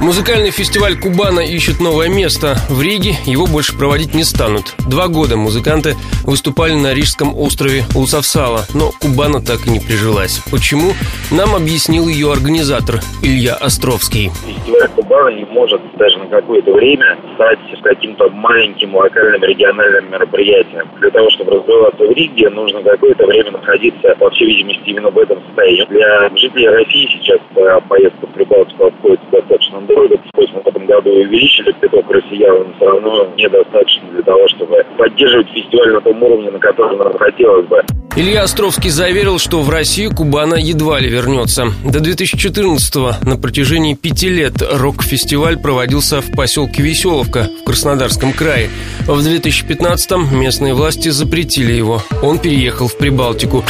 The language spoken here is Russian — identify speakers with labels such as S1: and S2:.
S1: Музыкальный фестиваль Кубана ищет новое место. В Риге его больше проводить не станут. Два года музыканты выступали на рижском острове Лусавсала, но Кубана так и не прижилась. Почему? Нам объяснил ее организатор Илья Островский.
S2: Фестиваль Кубана не может даже на какое-то время стать каким-то маленьким локальным региональным мероприятием. Для того, чтобы развиваться в Риге, нужно какое-то время находиться, по всей видимости, именно в этом состоянии. Для жителей России сейчас э, поездка в Прибалтику 1985 году увеличили приток россиян, но все равно недостаточно для того, чтобы поддерживать фестиваль на том уровне, на котором нам хотелось бы.
S1: Илья Островский заверил, что в Россию Кубана едва ли вернется. До 2014-го на протяжении пяти лет рок-фестиваль проводился в поселке Веселовка в Краснодарском крае. В 2015-м местные власти запретили его. Он переехал в Прибалтику.